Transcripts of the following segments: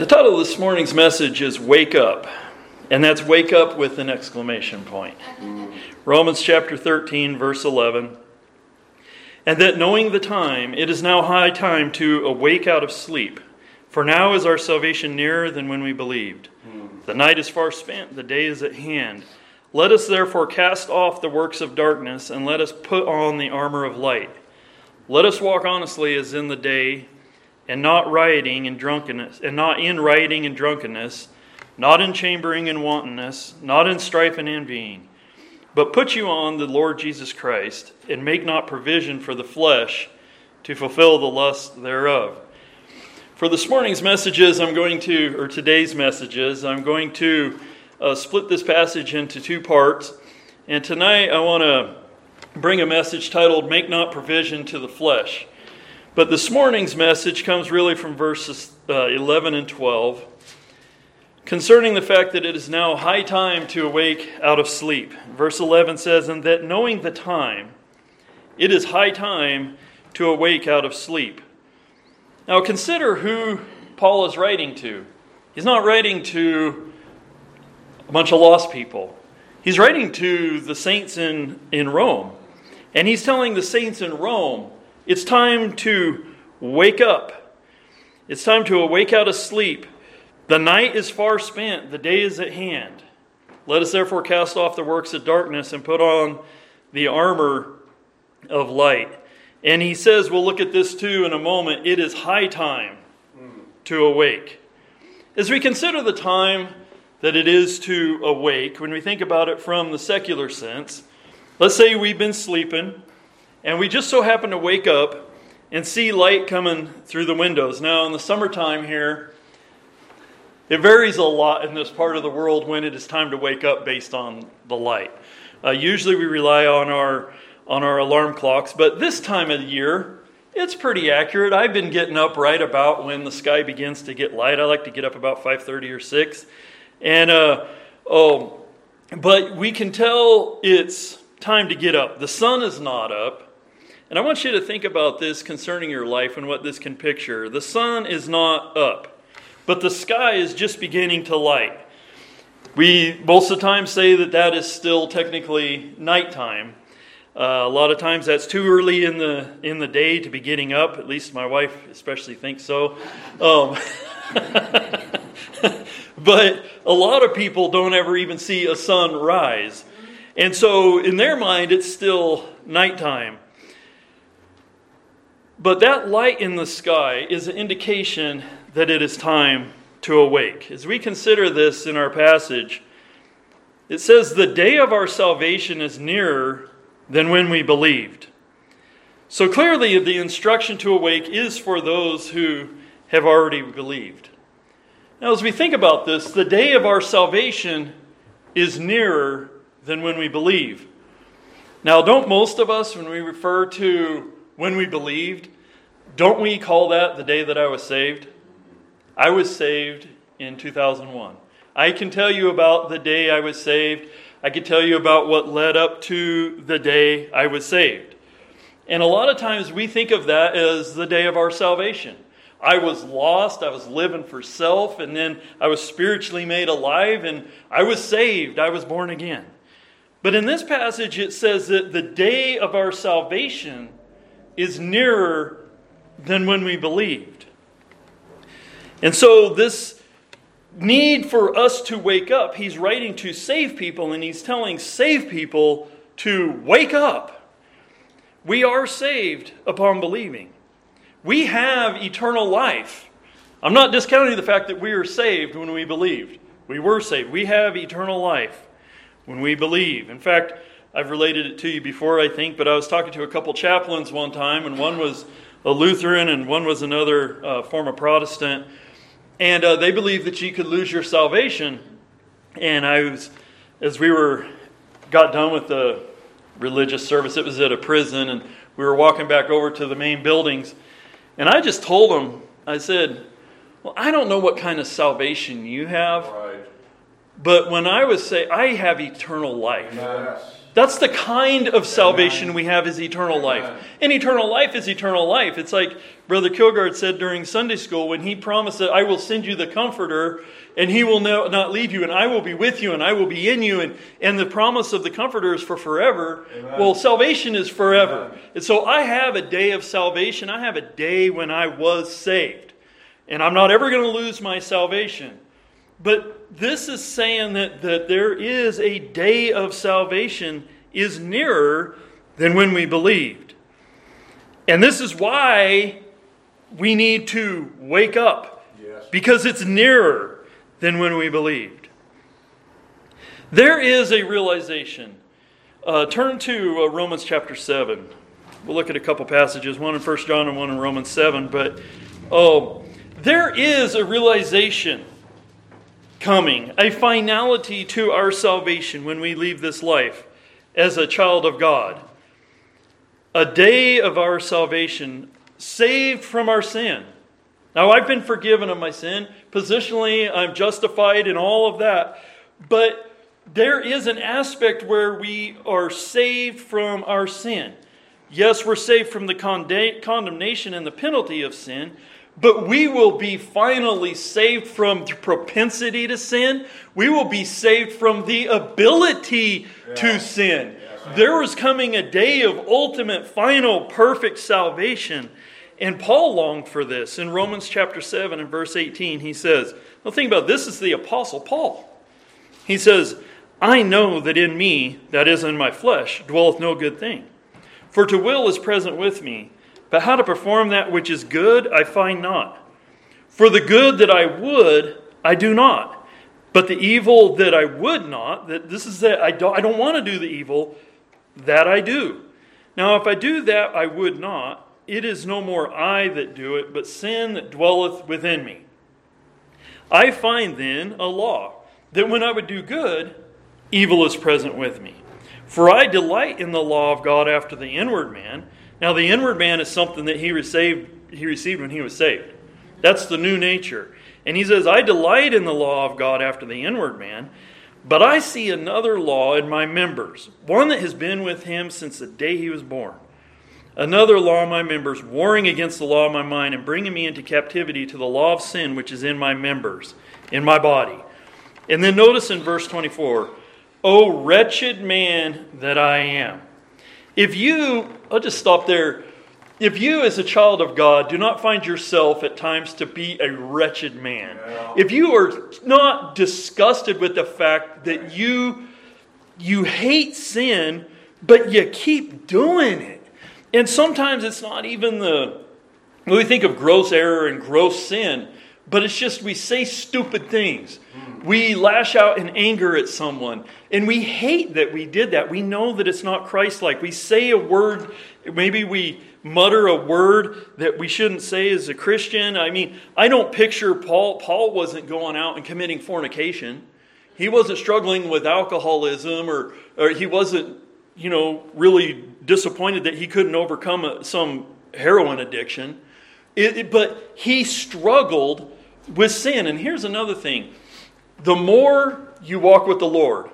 the title of this morning's message is Wake Up, and that's Wake Up with an exclamation point. Romans chapter 13, verse 11. And that knowing the time, it is now high time to awake out of sleep. For now is our salvation nearer than when we believed. The night is far spent, the day is at hand. Let us therefore cast off the works of darkness, and let us put on the armor of light. Let us walk honestly as in the day, and not rioting and drunkenness, and not in rioting and drunkenness, not in chambering and wantonness, not in strife and envying. But put you on the Lord Jesus Christ, and make not provision for the flesh to fulfill the lust thereof. For this morning's messages, I'm going to, or today's messages, I'm going to uh, split this passage into two parts. And tonight I want to bring a message titled Make Not Provision to the Flesh. But this morning's message comes really from verses uh, 11 and 12 concerning the fact that it is now high time to awake out of sleep. Verse 11 says, And that knowing the time, it is high time to awake out of sleep. Now consider who Paul is writing to. He's not writing to a bunch of lost people. He's writing to the saints in, in Rome. And he's telling the saints in Rome, it's time to wake up. It's time to awake out of sleep. The night is far spent, the day is at hand. Let us therefore cast off the works of darkness and put on the armor of light. And he says, we'll look at this too in a moment, it is high time to awake. As we consider the time that it is to awake, when we think about it from the secular sense, let's say we've been sleeping and we just so happen to wake up and see light coming through the windows. Now, in the summertime here, it varies a lot in this part of the world when it is time to wake up based on the light. Uh, usually we rely on our on our alarm clocks, but this time of the year, it's pretty accurate. I've been getting up right about when the sky begins to get light. I like to get up about 5:30 or 6. And uh, oh, but we can tell it's time to get up. The sun is not up. And I want you to think about this concerning your life and what this can picture. The sun is not up, but the sky is just beginning to light. We most of the time say that that is still technically nighttime. Uh, a lot of times that's too early in the in the day to be getting up. At least my wife especially thinks so. Um, but a lot of people don't ever even see a sun rise, and so in their mind it's still nighttime. But that light in the sky is an indication that it is time to awake. As we consider this in our passage, it says, The day of our salvation is nearer than when we believed. So clearly, the instruction to awake is for those who have already believed. Now, as we think about this, the day of our salvation is nearer than when we believe. Now, don't most of us, when we refer to when we believed, don't we call that the day that I was saved? I was saved in 2001. I can tell you about the day I was saved. I can tell you about what led up to the day I was saved. And a lot of times we think of that as the day of our salvation. I was lost, I was living for self, and then I was spiritually made alive, and I was saved, I was born again. But in this passage, it says that the day of our salvation is nearer than when we believed. And so, this need for us to wake up, he's writing to save people, and he's telling save people to wake up. We are saved upon believing. We have eternal life. I'm not discounting the fact that we are saved when we believed. We were saved. We have eternal life when we believe. In fact, I've related it to you before, I think, but I was talking to a couple chaplains one time, and one was a Lutheran and one was another uh, form of Protestant. And uh, they believed that you could lose your salvation. And I was, as we were, got done with the religious service, it was at a prison, and we were walking back over to the main buildings. And I just told them, I said, Well, I don't know what kind of salvation you have. Right. But when I was say I have eternal life. Yes. That's the kind of salvation we have is eternal life. And eternal life is eternal life. It's like Brother Kilgard said during Sunday school when he promised that I will send you the Comforter and he will no, not leave you and I will be with you and I will be in you. And, and the promise of the Comforter is for forever. Amen. Well, salvation is forever. Amen. And so I have a day of salvation. I have a day when I was saved. And I'm not ever going to lose my salvation. But this is saying that, that there is a day of salvation is nearer than when we believed. And this is why we need to wake up Yes. because it's nearer than when we believed. There is a realization. Uh, turn to uh, Romans chapter 7. We'll look at a couple passages, one in 1 John and one in Romans 7. But oh, there is a realization coming, a finality to our salvation when we leave this life as a child of God. A day of our salvation, saved from our sin. Now, I've been forgiven of my sin. Positionally, I'm justified in all of that. But there is an aspect where we are saved from our sin. Yes, we're saved from the condemnation and the penalty of sin, but we will be finally saved from the propensity to sin. We will be saved from the ability Yeah. to sin. Yes. There was coming a day of ultimate, final, perfect salvation. And Paul longed for this. In Romans chapter 7 and verse 18, he says, Now think about it. this is the Apostle Paul. He says, I know that in me, that is in my flesh, dwelleth no good thing. For to will is present with me, but how to perform that which is good I find not. For the good that I would, I do not. But the evil that I would not, that this is that I don't, I don't want to do the evil, that I do. Now, if I do that I would not, it is no more I that do it, but sin that dwelleth within me. I find then a law that when I would do good, evil is present with me. For I delight in the law of God after the inward man. Now, the inward man is something that he received, he received when he was saved. That's the new nature. And he says, I delight in the law of God after the inward man, but I see another law in my members, one that has been with him since the day he was born. Another law in my members, warring against the law of my mind and bringing me into captivity to the law of sin which is in my members, in my body. And then notice in verse 24, O wretched man that I am. If you, I'll just stop there. If you, as a child of God, do not find yourself at times to be a wretched man, if you are not disgusted with the fact that you you hate sin, but you keep doing it, and sometimes it's not even the we think of gross error and gross sin, but it's just we say stupid things. We lash out in anger at someone, and we hate that we did that. We know that it's not Christ like. We say a word, maybe we mutter a word that we shouldn't say as a Christian. I mean, I don't picture Paul. Paul wasn't going out and committing fornication. He wasn't struggling with alcoholism, or, or he wasn't, you know, really disappointed that he couldn't overcome some heroin addiction. It, it- but he struggled with sin. And here's another thing the more you walk with the Lord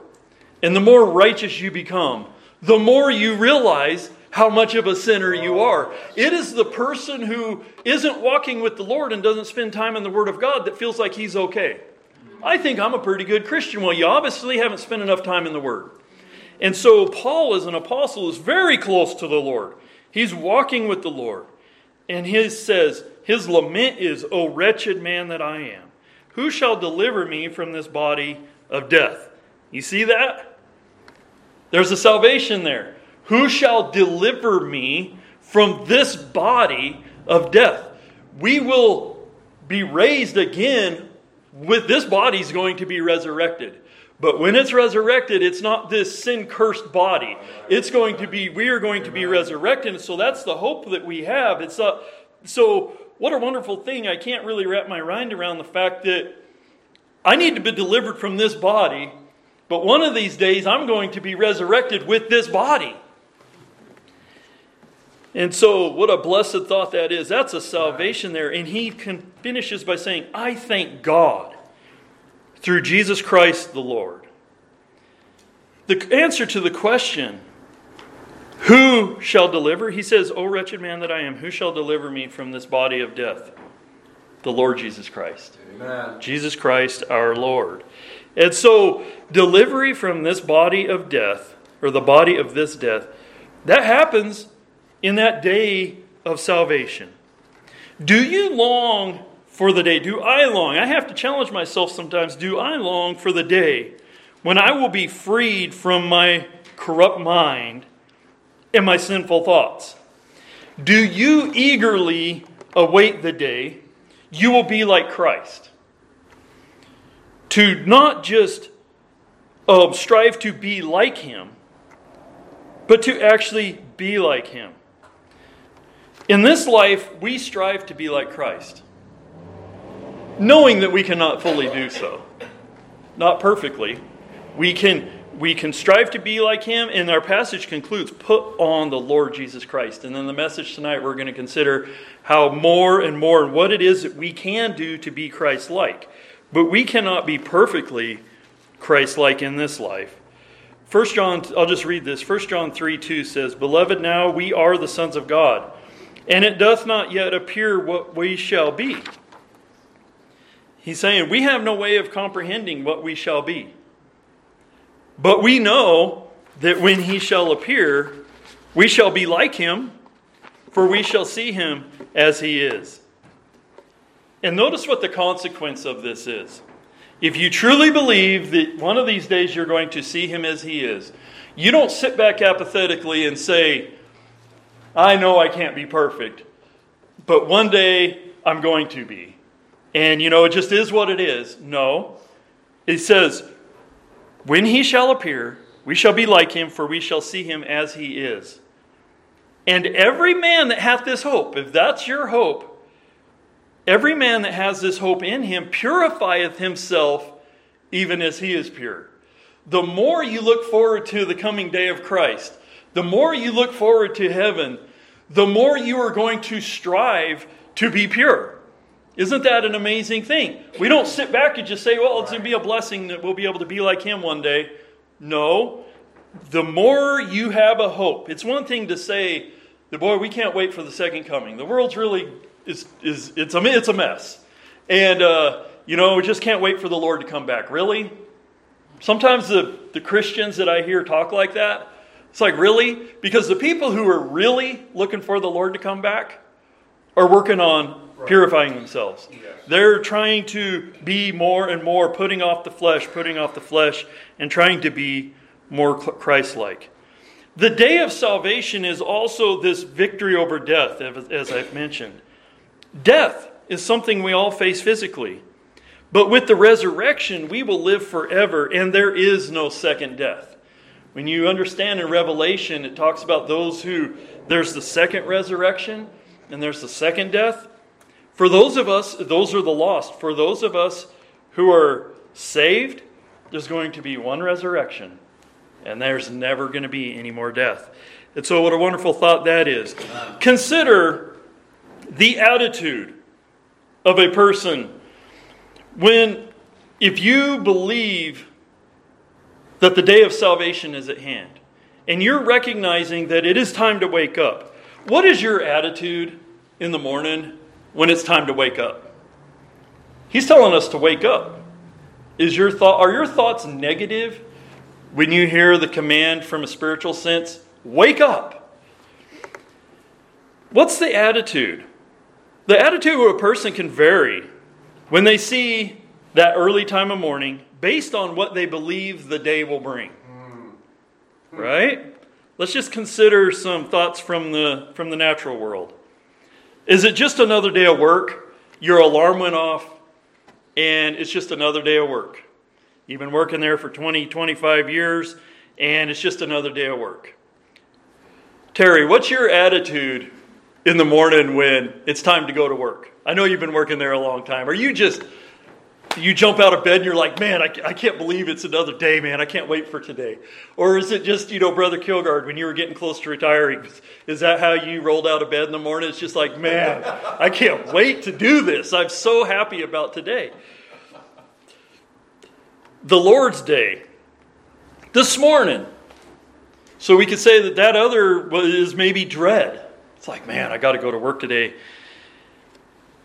and the more righteous you become, the more you realize how much of a sinner you are. It is the person who isn't walking with the Lord and doesn't spend time in the Word of God that feels like he's okay. I think I'm a pretty good Christian. Well, you obviously haven't spent enough time in the Word. And so, Paul, as an apostle, is very close to the Lord. He's walking with the Lord. And he says, His lament is, O wretched man that I am, who shall deliver me from this body of death? You see that? There's a salvation there. Who shall deliver me from this body of death? We will be raised again with this body's going to be resurrected. But when it's resurrected, it's not this sin cursed body. It's going to be, we are going to be resurrected. So that's the hope that we have. It's a, so what a wonderful thing. I can't really wrap my mind around the fact that I need to be delivered from this body, but one of these days I'm going to be resurrected with this body. And so, what a blessed thought that is. That's a salvation there. And he finishes by saying, I thank God through Jesus Christ the Lord. the answer to the question, who shall deliver? He says, O wretched man that I am, who shall deliver me from this body of death? The Lord Jesus Christ. Amen. Jesus Christ our Lord. And so, delivery from this body of death, or the body of this death, that happens in that day of salvation. Do you long for the day? Do I long? I have to challenge myself sometimes. Do I long for the day when I will be freed from my corrupt mind and my sinful thoughts? Do you eagerly await the day you will be like Christ? To not just um, strive to be like Him, but to actually be like Him. In this life, we strive to be like Christ, knowing that we cannot fully do so. Not perfectly. We can, we can strive to be like Him, and our passage concludes put on the Lord Jesus Christ. And then the message tonight, we're going to consider how more and more and what it is that we can do to be Christ like. But we cannot be perfectly Christ like in this life. 1 John, I'll just read this. 1 John 3 2 says, Beloved, now we are the sons of God and it doth not yet appear what we shall be. He's saying, We have no way of comprehending what we shall be. But we know that when he shall appear, we shall be like him, for we shall see him as he is. And notice what the consequence of this is. If you truly believe that one of these days you're going to see him as he is, you don't sit back apathetically and say, I know I can't be perfect, but one day I'm going to be. And, you know, it just is what it is. No. It says, When he shall appear, we shall be like him, for we shall see him as he is. And every man that hath this hope, if that's your hope, every man that has this hope in him purifieth himself even as he is pure. The more you look forward to the coming day of Christ, the more you look forward to heaven, the more you are going to strive to be pure. Isn't that an amazing thing? We don't sit back and just say, well, it's going to be a blessing that we'll be able to be like him one day. No. The more you have a hope, it's one thing to say, the boy, we can't wait for the second coming. The world's really is is it's a it's a mess, and uh, you know we just can't wait for the Lord to come back. Really, sometimes the the Christians that I hear talk like that, it's like, really? Because the people who are really looking for the Lord to come back are working on purifying themselves. Yes. They're trying to be more and more, putting off the flesh, putting off the flesh, and trying to be more Christ like. The day of salvation is also this victory over death, as I've mentioned. Death is something we all face physically. But with the resurrection, we will live forever, and there is no second death. When you understand in Revelation, it talks about those who, there's the second resurrection and there's the second death. For those of us, those are the lost. For those of us who are saved, there's going to be one resurrection and there's never going to be any more death. And so, what a wonderful thought that is. Consider the attitude of a person when, if you believe that the day of salvation is at hand. And you're recognizing that it is time to wake up. What is your attitude in the morning when it's time to wake up? He's telling us to wake up. Is your thought are your thoughts negative when you hear the command from a spiritual sense? Wake up. What's the attitude? The attitude of a person can vary when they see that early time of morning based on what they believe the day will bring. Mm-hmm. Right? Let's just consider some thoughts from the from the natural world. Is it just another day of work? Your alarm went off and it's just another day of work. You've been working there for 20, 25 years and it's just another day of work. Terry, what's your attitude in the morning when it's time to go to work? I know you've been working there a long time. Are you just you jump out of bed and you're like, man, I, I can't believe it's another day, man. I can't wait for today. Or is it just, you know, Brother Kilgard, when you were getting close to retiring, is that how you rolled out of bed in the morning? It's just like, man, I can't wait to do this. I'm so happy about today. The Lord's Day. This morning. So we could say that that other is maybe dread. It's like, man, I got to go to work today.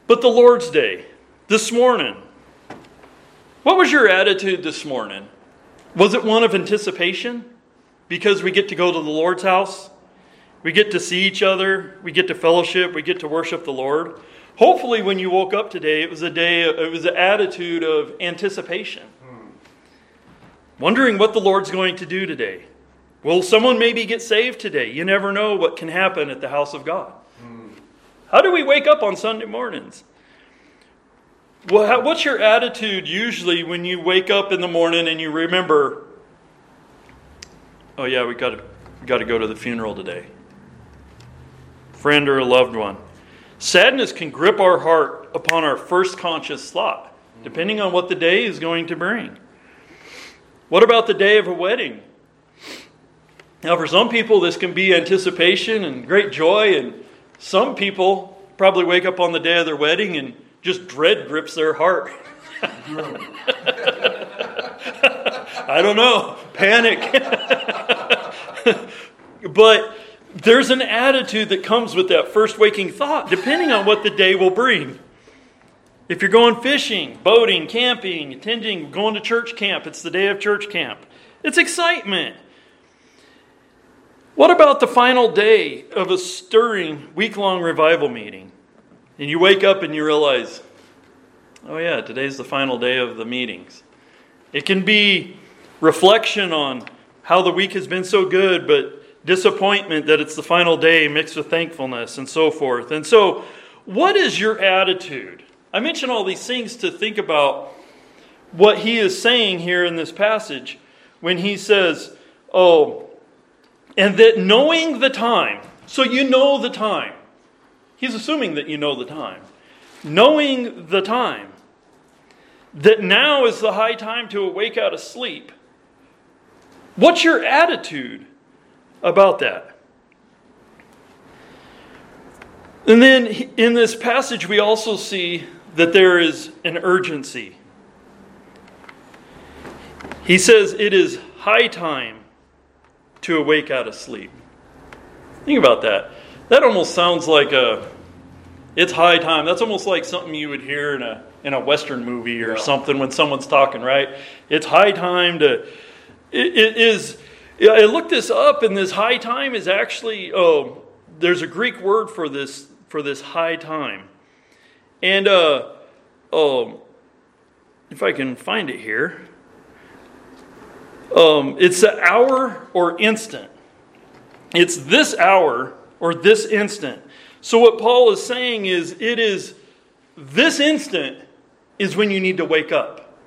But the Lord's Day, this morning, what was your attitude this morning? Was it one of anticipation? Because we get to go to the Lord's house? We get to see each other, we get to fellowship, we get to worship the Lord. Hopefully, when you woke up today, it was a day, it was an attitude of anticipation. Wondering what the Lord's going to do today. Will someone maybe get saved today? You never know what can happen at the house of God. How do we wake up on Sunday mornings? Well, what's your attitude usually when you wake up in the morning and you remember, oh yeah, we got to, we got to go to the funeral today? Friend or a loved one. Sadness can grip our heart upon our first conscious thought, depending on what the day is going to bring. What about the day of a wedding? Now, for some people, this can be anticipation and great joy, and some people probably wake up on the day of their wedding and just dread grips their heart. I don't know, panic. but there's an attitude that comes with that first waking thought, depending on what the day will bring. If you're going fishing, boating, camping, attending, going to church camp, it's the day of church camp. It's excitement. What about the final day of a stirring week long revival meeting? And you wake up and you realize, oh, yeah, today's the final day of the meetings. It can be reflection on how the week has been so good, but disappointment that it's the final day mixed with thankfulness and so forth. And so, what is your attitude? I mention all these things to think about what he is saying here in this passage when he says, Oh, and that knowing the time, so you know the time. He's assuming that you know the time. Knowing the time, that now is the high time to awake out of sleep. What's your attitude about that. And then in this passage, we also see that there is an urgency. He says it is high time to awake out of sleep. Think about that. That almost sounds like a it's high time. That's almost like something you would hear in a in a western movie or yeah. something when someone's talking, right? It's high time to it, it is I looked this up, and this high time is actually oh, there's a Greek word for this for this high time, and uh, oh, if I can find it here, um, it's an hour or instant. It's this hour or this instant. So what Paul is saying is, it is this instant is when you need to wake up.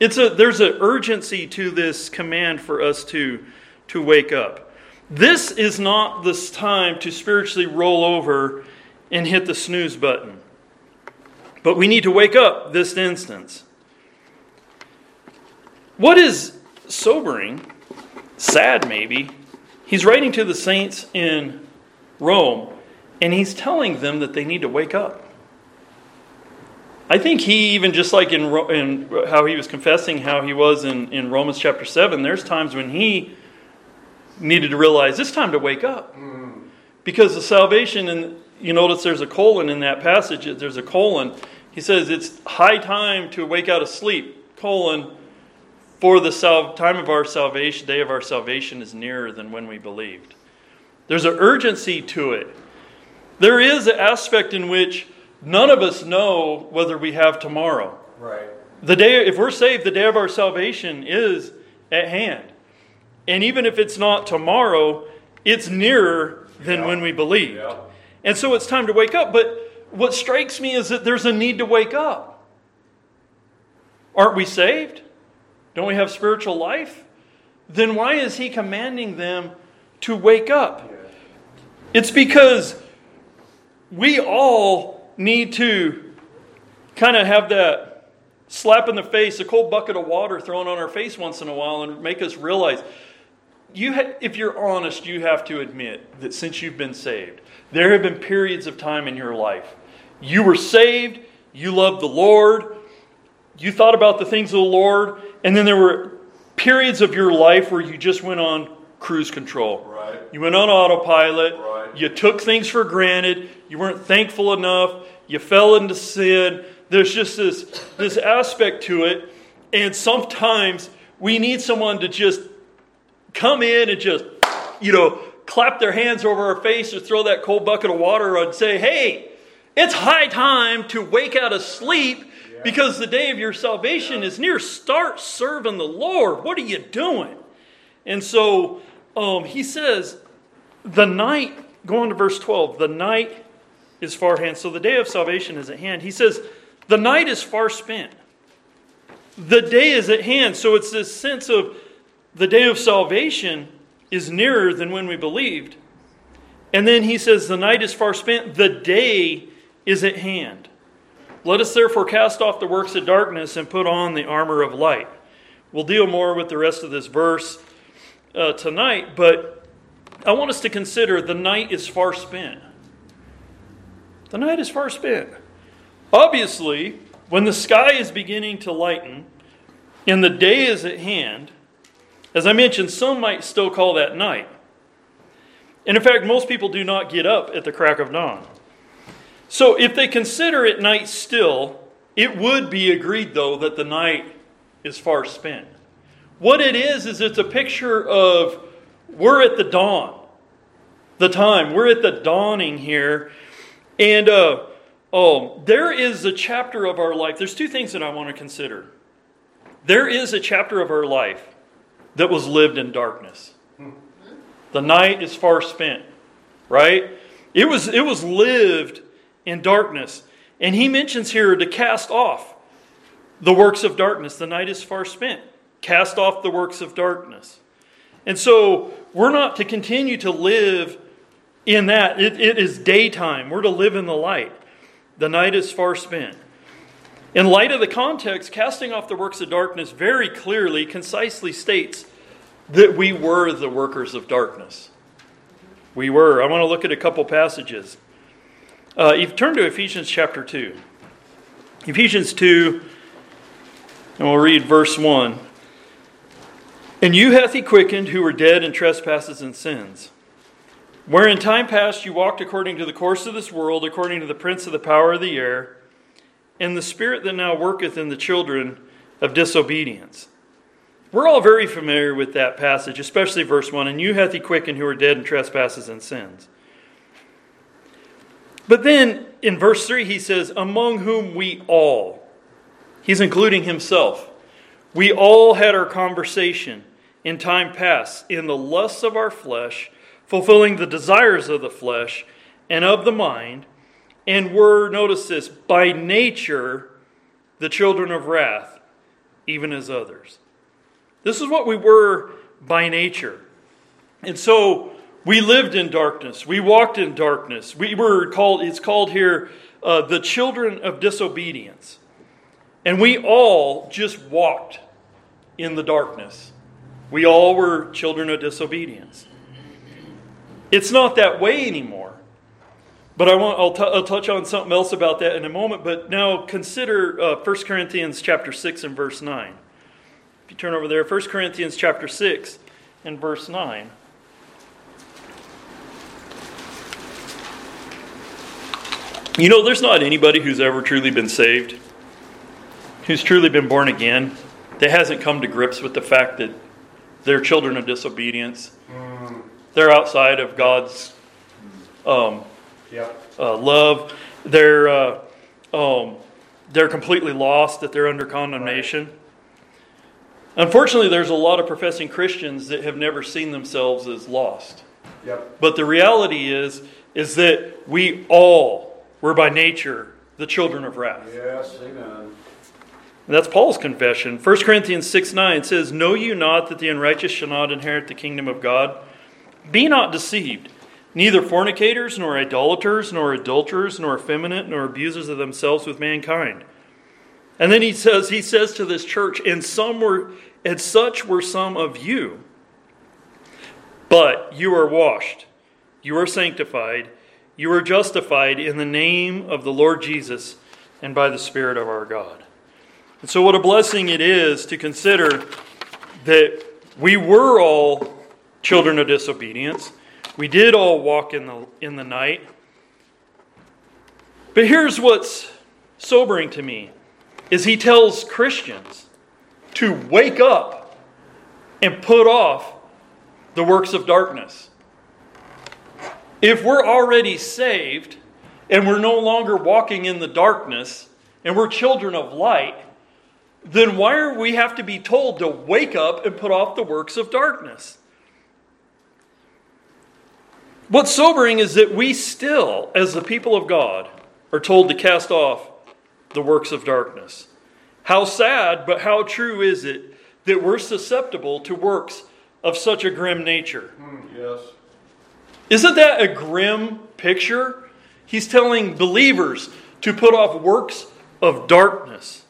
It's a there's an urgency to this command for us to to wake up. This is not this time to spiritually roll over and hit the snooze button. But we need to wake up this instance. What is sobering, sad maybe, he's writing to the saints in Rome, and he's telling them that they need to wake up. I think he even just like in, in how he was confessing how he was in, in Romans chapter 7, there's times when he needed to realize it's time to wake up. Because the salvation, and you notice there's a colon in that passage, there's a colon. He says it's high time to wake out of sleep, colon, for the sal- time of our salvation, day of our salvation is nearer than when we believed. There's an urgency to it. There is an aspect in which none of us know whether we have tomorrow. Right. The day, if we're saved, the day of our salvation is at hand. And even if it's not tomorrow, it's nearer than yeah. when we believed. Yeah. And so it's time to wake up. But what strikes me is that there's a need to wake up. Aren't we saved? Don't we have spiritual life? Then why is he commanding them to wake up? It's because we all need to kind of have that slap in the face, a cold bucket of water thrown on our face once in a while, and make us realize you ha- if you're honest, you have to admit that since you've been saved, there have been periods of time in your life. You were saved, you loved the Lord, you thought about the things of the Lord, and then there were periods of your life where you just went on cruise control. Right. You went on autopilot. Right. You took things for granted. You weren't thankful enough. You fell into sin. There's just this, this aspect to it. And sometimes we need someone to just come in and just, you know, clap their hands over our face or throw that cold bucket of water and say, hey, it's high time to wake out of sleep because the day of your salvation is near. Start serving the Lord. What are you doing? And so um, he says, the night, going to verse 12, the night is far hand. So the day of salvation is at hand. He says, the night is far spent. The day is at hand. So it's this sense of the day of salvation is nearer than when we believed. And then he says, the night is far spent. The day is at hand. Let us therefore cast off the works of darkness and put on the armor of light. We'll deal more with the rest of this verse uh, tonight, but I want us to consider the night is far spent. The night is far spent. Obviously, when the sky is beginning to lighten and the day is at hand, as I mentioned, some might still call that night. And in fact, most people do not get up at the crack of dawn. So if they consider it night still, it would be agreed, though, that the night is far spent. What it is, is it's a picture of we're at the dawn, the time. We're at the dawning here. And uh, oh, there is a chapter of our life. There's two things that I want to consider. There is a chapter of our life that was lived in darkness. The night is far spent, right? It was, it was lived in darkness. And he mentions here to cast off the works of darkness. The night is far spent. Cast off the works of darkness. And so we're not to continue to live in that. It, it is daytime. We're to live in the light. The night is far spent. In light of the context, casting off the works of darkness very clearly, concisely states that we were the workers of darkness. We were. I want to look at a couple passages. Uh, you turn to Ephesians chapter 2. Ephesians 2, and we'll read verse 1. And you hath he quickened who were dead in trespasses and sins, where in time past you walked according to the course of this world, according to the prince of the power of the air, and the spirit that now worketh in the children of disobedience. We're all very familiar with that passage, especially verse 1. And you hath he quickened who were dead in trespasses and sins but then in verse 3, he says, Among whom we all, he's including himself, we all had our conversation in time past in the lusts of our flesh, fulfilling the desires of the flesh and of the mind, and were, notice this, by nature the children of wrath, even as others. This is what we were by nature. And so we lived in darkness. We walked in darkness. We were called, it's called here, uh, the children of disobedience. And we all just walked in the darkness. We all were children of disobedience. It's not that way anymore. But I want, I'll, t- I'll touch on something else about that in a moment. But now consider uh, 1 Corinthians chapter 6 and verse 9. If you turn over there, 1 Corinthians chapter 6 and verse 9. You know, there's not anybody who's ever truly been saved, who's truly been born again, that hasn't come to grips with the fact that they're children of disobedience. Mm. They're outside of God's um, yep. uh, love. They're uh, um, they're completely lost. That they're under condemnation. Right. Unfortunately, there's a lot of professing Christians that have never seen themselves as lost. Yep. But the reality is, is that we all we're by nature the children of wrath. Yes, amen. And that's Paul's confession. 1 Corinthians 6 9 says, Know you not that the unrighteous shall not inherit the kingdom of God? Be not deceived. Neither fornicators, nor idolaters, nor adulterers, nor effeminate, nor abusers of themselves with mankind. And then he says, he says to this church, and some were, and such were some of you. But you are washed, you are sanctified, you are justified in the name of the Lord Jesus and by the Spirit of our God. And so, what a blessing it is to consider that we were all children of disobedience. We did all walk in the, in the night. But here's what's sobering to me is he tells Christians to wake up and put off the works of darkness. If we're already saved and we're no longer walking in the darkness and we're children of light, then why are we have to be told to wake up and put off the works of darkness? What's sobering is that we still, as the people of God, are told to cast off the works of darkness. How sad, but how true is it that we're susceptible to works of such a grim nature? Mm, yes. Isn't that a grim picture? He's telling believers to put off works of darkness.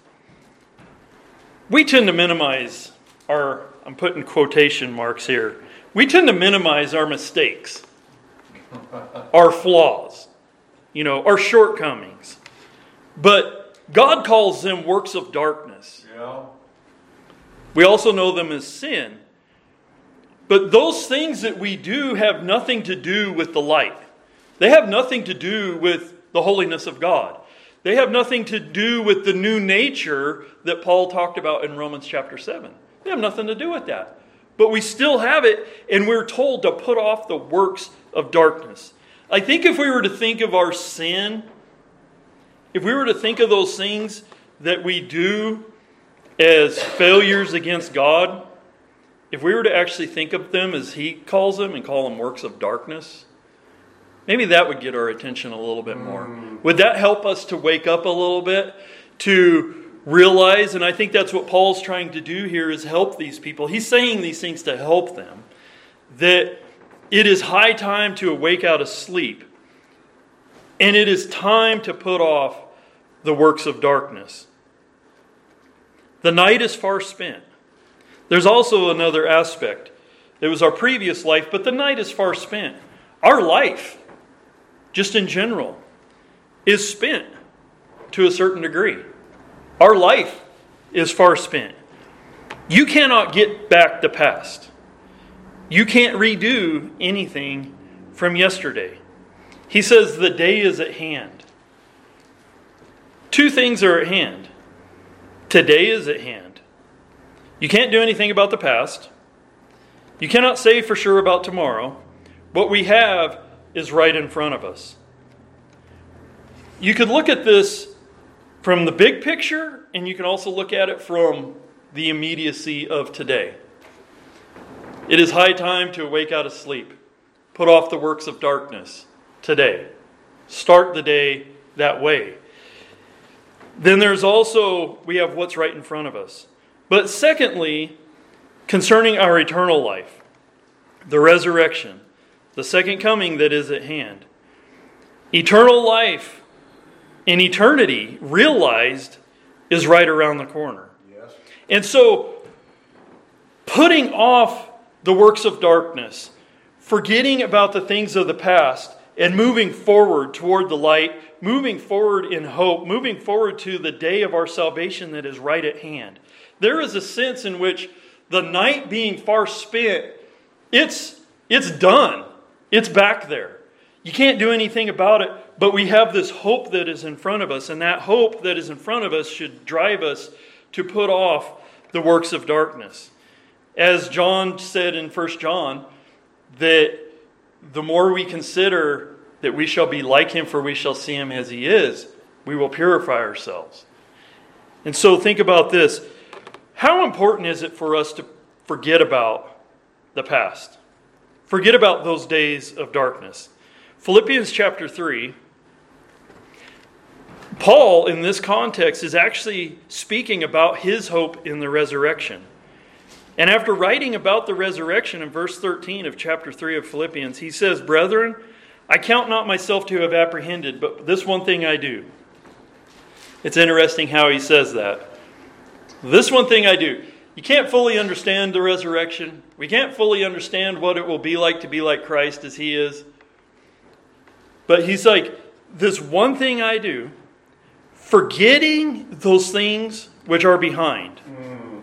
We tend to minimize our, I'm putting quotation marks here, we tend to minimize our mistakes, our flaws, you know, our shortcomings. But God calls them works of darkness. Yeah. We also know them as sin. But those things that we do have nothing to do with the light. They have nothing to do with the holiness of God. They have nothing to do with the new nature that Paul talked about in Romans chapter 7. They have nothing to do with that. But we still have it, and we're told to put off the works of darkness. I think if we were to think of our sin, if we were to think of those things that we do as failures against God, if we were to actually think of them as He calls them and call them works of darkness, maybe that would get our attention a little bit more. Mm. Would that help us to wake up a little bit to realize and I think that's what Paul's trying to do here is help these people. He's saying these things to help them that it is high time to awake out of sleep. And it is time to put off the works of darkness. The night is far spent. There's also another aspect. It was our previous life, but the night is far spent. Our life, just in general, is spent to a certain degree. Our life is far spent. You cannot get back the past. You can't redo anything from yesterday. He says the day is at hand. Two things are at hand. Today is at hand. You can't do anything about the past. You cannot say for sure about tomorrow. What we have is right in front of us. You could look at this from the big picture, and you can also look at it from the immediacy of today. It is high time to awake out of sleep, put off the works of darkness today. Start the day that way. Then there's also, we have what's right in front of us. But secondly, concerning our eternal life, the resurrection, the second coming that is at hand. Eternal life in eternity, realized, is right around the corner. Yes. And so, putting off the works of darkness, forgetting about the things of the past, and moving forward toward the light, moving forward in hope, moving forward to the day of our salvation that is right at hand. There is a sense in which the night being far spent, it's, it's done. It's back there. You can't do anything about it, but we have this hope that is in front of us, and that hope that is in front of us should drive us to put off the works of darkness. As John said in 1 John, that the more we consider that we shall be like him, for we shall see him as he is, we will purify ourselves. And so think about this. How important is it for us to forget about the past? Forget about those days of darkness. Philippians chapter 3, Paul, in this context, is actually speaking about his hope in the resurrection. And after writing about the resurrection in verse 13 of chapter 3 of Philippians, he says, Brethren, I count not myself to have apprehended, but this one thing I do. It's interesting how he says that. This one thing I do. You can't fully understand the resurrection. We can't fully understand what it will be like to be like Christ as he is. But he's like, this one thing I do, forgetting those things which are behind, mm.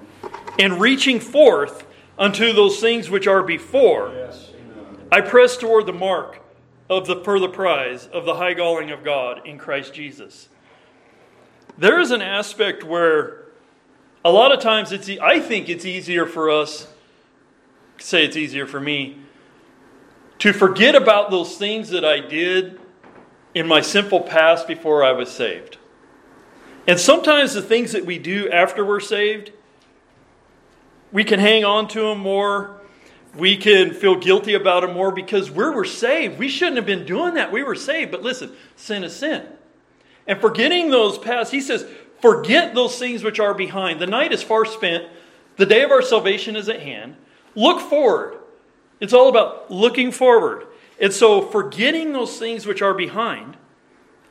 and reaching forth unto those things which are before. Yes. I press toward the mark of the for the prize of the high calling of God in Christ Jesus. There is an aspect where a lot of times it's I think it's easier for us say it's easier for me to forget about those things that I did in my simple past before I was saved. And sometimes the things that we do after we're saved, we can hang on to them more. We can feel guilty about them more because we were saved. We shouldn't have been doing that. We were saved. But listen, sin is sin. And forgetting those past, he says, forget those things which are behind. The night is far spent. The day of our salvation is at hand. Look forward. It's all about looking forward. And so, forgetting those things which are behind,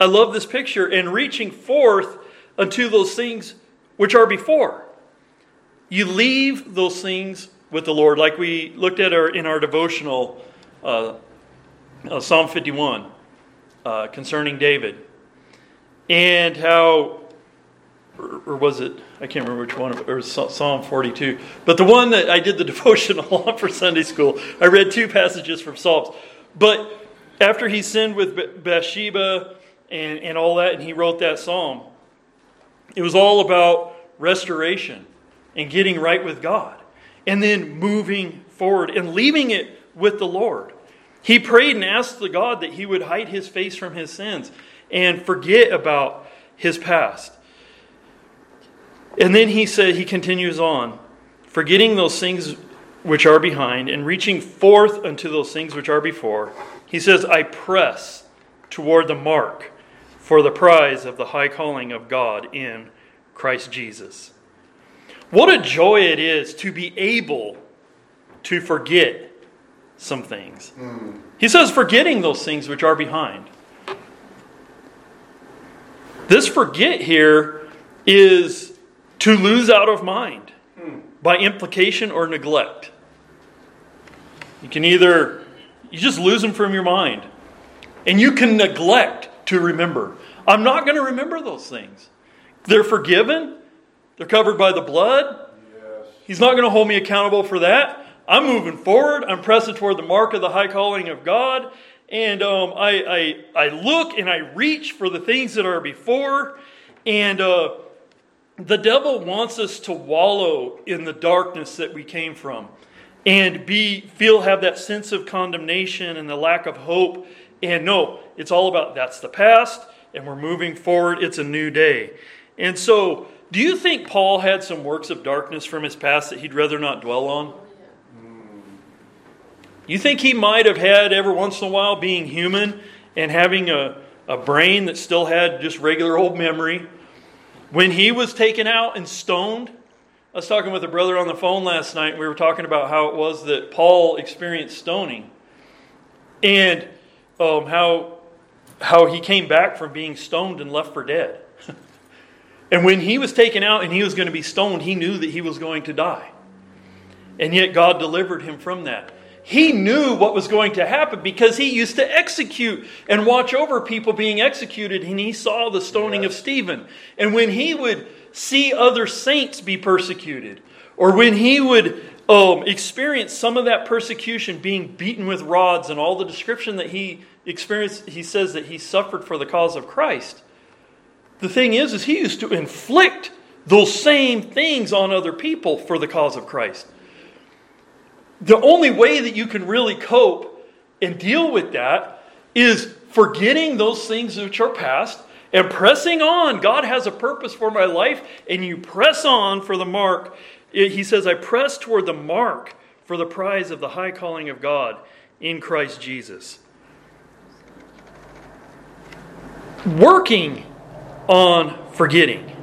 I love this picture, and reaching forth unto those things which are before. You leave those things with the Lord, like we looked at our, in our devotional, uh, uh, Psalm 51, uh, concerning David, and how, or, was it? I can't remember which one, or Psalm 42. But the one that I did the devotional on for Sunday school, I read two passages from Psalms. But after he sinned with Bathsheba and, and all that, and he wrote that psalm, it was all about restoration and getting right with God, and then moving forward and leaving it with the Lord. He prayed and asked the God that he would hide his face from his sins and forget about his past. And then he said, he continues on, forgetting those things which are behind and reaching forth unto those things which are before. He says, I press toward the mark for the prize of the high calling of God in Christ Jesus. What a joy it is to be able to forget some things. Mm. He says, forgetting those things which are behind. This forget here is to lose out of mind by implication or neglect. You can either, you just lose them from your mind, and you can neglect to remember. I'm not going to remember those things. They're forgiven, they're covered by the blood. Yes. He's not going to hold me accountable for that. I'm moving forward. I'm pressing toward the mark of the high calling of God. And um, I, I, I look and I reach for the things that are before. And uh, the devil wants us to wallow in the darkness that we came from and be feel have that sense of condemnation and the lack of hope. And no it's all about that's the past and we're moving forward. It's a new day. And so do you think paul had some works of darkness from his past that he'd rather not dwell on? You think he might have had every once in a while being human and having a, a brain that still had just regular old memory when he was taken out and stoned I was talking with a brother on the phone last night, and we were talking about how it was that Paul experienced stoning and um, how, how he came back from being stoned and left for dead. and when he was taken out and he was going to be stoned, he knew that he was going to die. And yet God delivered him from that. He knew what was going to happen because he used to execute and watch over people being executed, and he saw the stoning yes. of Stephen. And when he would see other saints be persecuted, or when he would um, experience some of that persecution being beaten with rods and all the description that he experienced, he says that he suffered for the cause of Christ. The thing is, is he used to inflict those same things on other people for the cause of Christ. The only way that you can really cope and deal with that is forgetting those things which are past and pressing on. God has a purpose for my life, and you press on for the mark. He says, I press toward the mark for the prize of the high calling of God in Christ Jesus. Working on forgetting.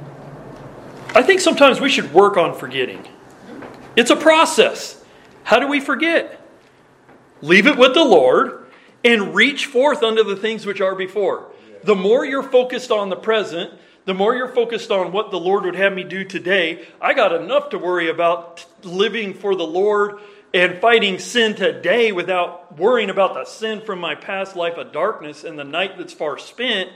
I think sometimes we should work on forgetting. It's a process. How do we forget? Leave it with the Lord and reach forth unto the things which are before the more you're focused on the present, the more you're focused on what the Lord would have me do today, I got enough to worry about living for the Lord and fighting sin today without worrying about the sin from my past life of darkness and the night that's far spent,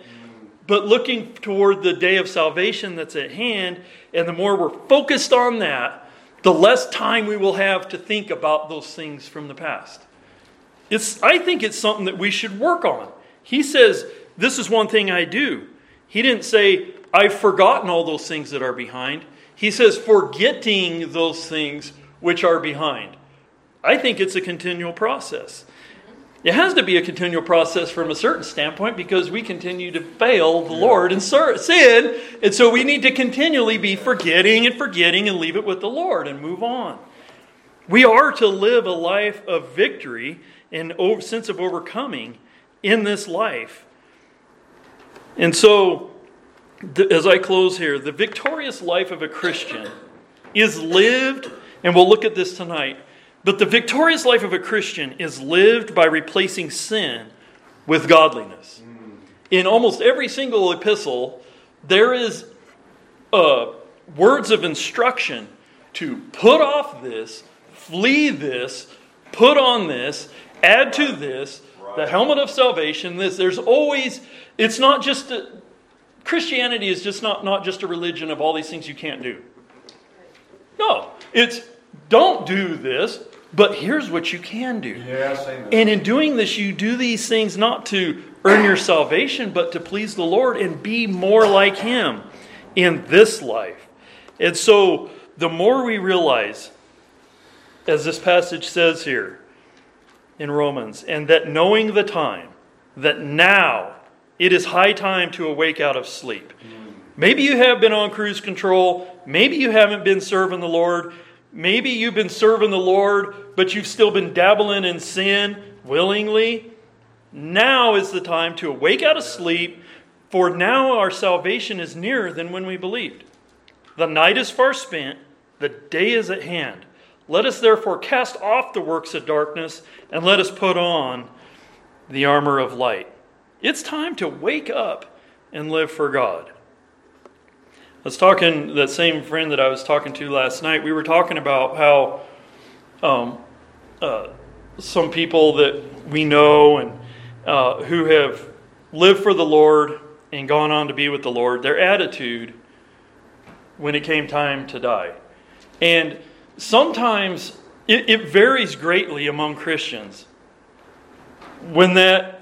but looking toward the day of salvation that's at hand. And the more we're focused on that, the less time we will have to think about those things from the past. It's, I think it's something that we should work on. He says, This is one thing I do. He didn't say, I've forgotten all those things that are behind. He says, forgetting those things which are behind. I think it's a continual process. It has to be a continual process from a certain standpoint because we continue to fail the Lord and sin. And so we need to continually be forgetting and forgetting and leave it with the Lord and move on. We are to live a life of victory and sense of overcoming in this life. And so, as I close here, the victorious life of a Christian is lived, and we'll look at this tonight but the victorious life of a Christian is lived by replacing sin with godliness. In almost every single epistle, there is uh, words of instruction to put off this, flee this, put on this, add to this, the helmet of salvation. This there's always it's not just a, Christianity is just not not just a religion of all these things you can't do. No, it's don't do this, but here's what you can do. Yes, and in doing this, you do these things not to earn your salvation, but to please the Lord and be more like Him in this life. And so, the more we realize, as this passage says here in Romans, and that knowing the time, that now it is high time to awake out of sleep. Maybe you have been on cruise control. Maybe you haven't been serving the Lord. Maybe you've been serving the Lord, but you've still been dabbling in sin willingly. Now is the time to awake out of sleep, for now our salvation is nearer than when we believed. The night is far spent, the day is at hand. Let us therefore cast off the works of darkness, and let us put on the armor of light. It's time to wake up and live for God. I was talking that same friend that I was talking to last night. We were talking about how um, uh, some people that we know and uh, who have lived for the Lord and gone on to be with the Lord, their attitude when it came time to die, and sometimes it, it varies greatly among Christians. When that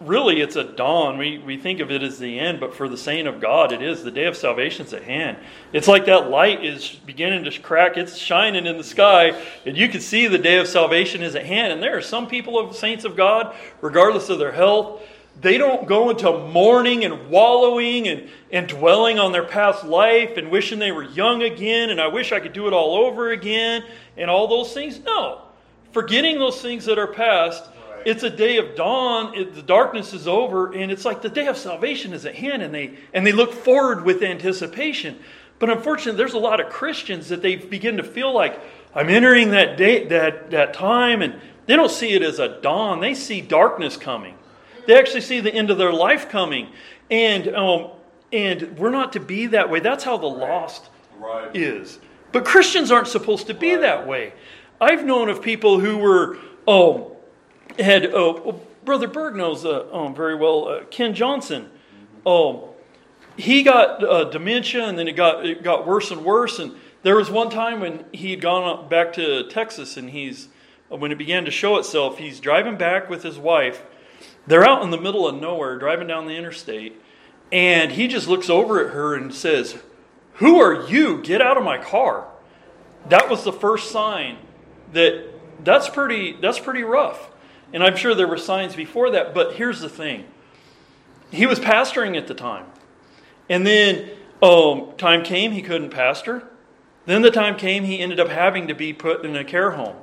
really it's a dawn. We, we think of it as the end, but for the saint of God, it is. The day of salvation is at hand. It's like that light is beginning to crack, it's shining in the sky, and you can see the day of salvation is at hand. And there are some people of saints of God, regardless of their health, they don't go into mourning and wallowing and, and dwelling on their past life and wishing they were young again and I wish I could do it all over again and all those things. No. Forgetting those things that are past it's a day of dawn. It, the darkness is over, and it's like the day of salvation is at hand, and they and they look forward with anticipation. But unfortunately, there's a lot of Christians that they begin to feel like I'm entering that day, that that time, and they don't see it as a dawn. They see darkness coming. They actually see the end of their life coming, and um, and we're not to be that way. That's how the lost right. is. But Christians aren't supposed to be right. that way. I've known of people who were oh had uh, Brother Berg knows uh, um, very well uh, Ken Johnson. Um, he got uh, dementia, and then it got it got worse and worse. And there was one time when he had gone back to Texas, and he's when it began to show itself, he's driving back with his wife. They're out in the middle of nowhere, driving down the interstate, and he just looks over at her and says, "Who are you? Get out of my car." That was the first sign that that's pretty that's pretty rough. And I'm sure there were signs before that, but here's the thing. He was pastoring at the time. And then um, time came, he couldn't pastor. Then the time came, he ended up having to be put in a care home.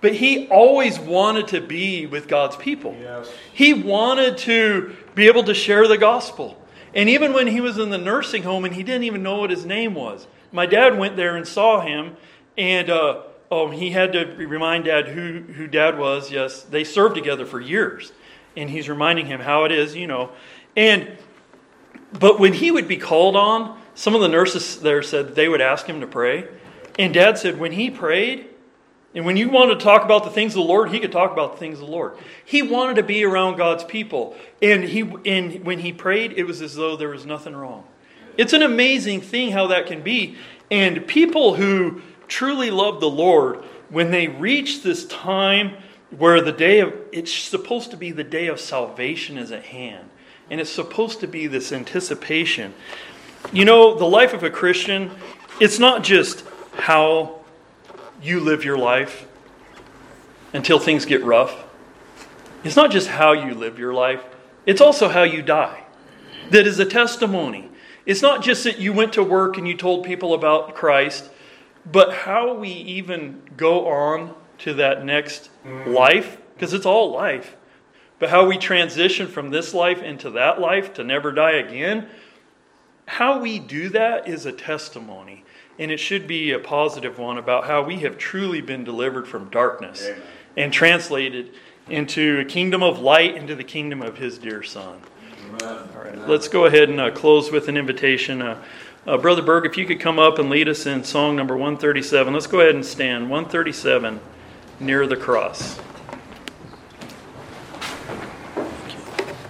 But he always wanted to be with God's people. Yes. He wanted to be able to share the gospel. And even when he was in the nursing home and he didn't even know what his name was, my dad went there and saw him, and uh, oh, he had to remind dad who, who dad was. Yes, they served together for years. And he's reminding him how it is, you know. And, but when he would be called on, some of the nurses there said they would ask him to pray. And dad said when he prayed, and when you wanted to talk about the things of the Lord, he could talk about the things of the Lord. He wanted to be around God's people. And, he, and when he prayed, it was as though there was nothing wrong. It's an amazing thing how that can be. And people who truly love the Lord, when they reach this time where the day of, it's supposed to be the day of salvation is at hand. And it's supposed to be this anticipation. You know, the life of a Christian, it's not just how you live your life until things get rough. It's not just how you live your life, it's also how you die. That is a testimony. It's not just that you went to work and you told people about Christ, but how we even go on to that next life, because it's all life, but how we transition from this life into that life to never die again, how we do that is a testimony. And it should be a positive one about how we have truly been delivered from darkness Amen. and translated into a kingdom of light, into the kingdom of His dear Son. Amen. All right, let's go ahead and uh, close with an invitation. Uh, uh, Brother Berg, if you could come up and lead us in song number 137. Let's go ahead and stand. 137, Near the Cross.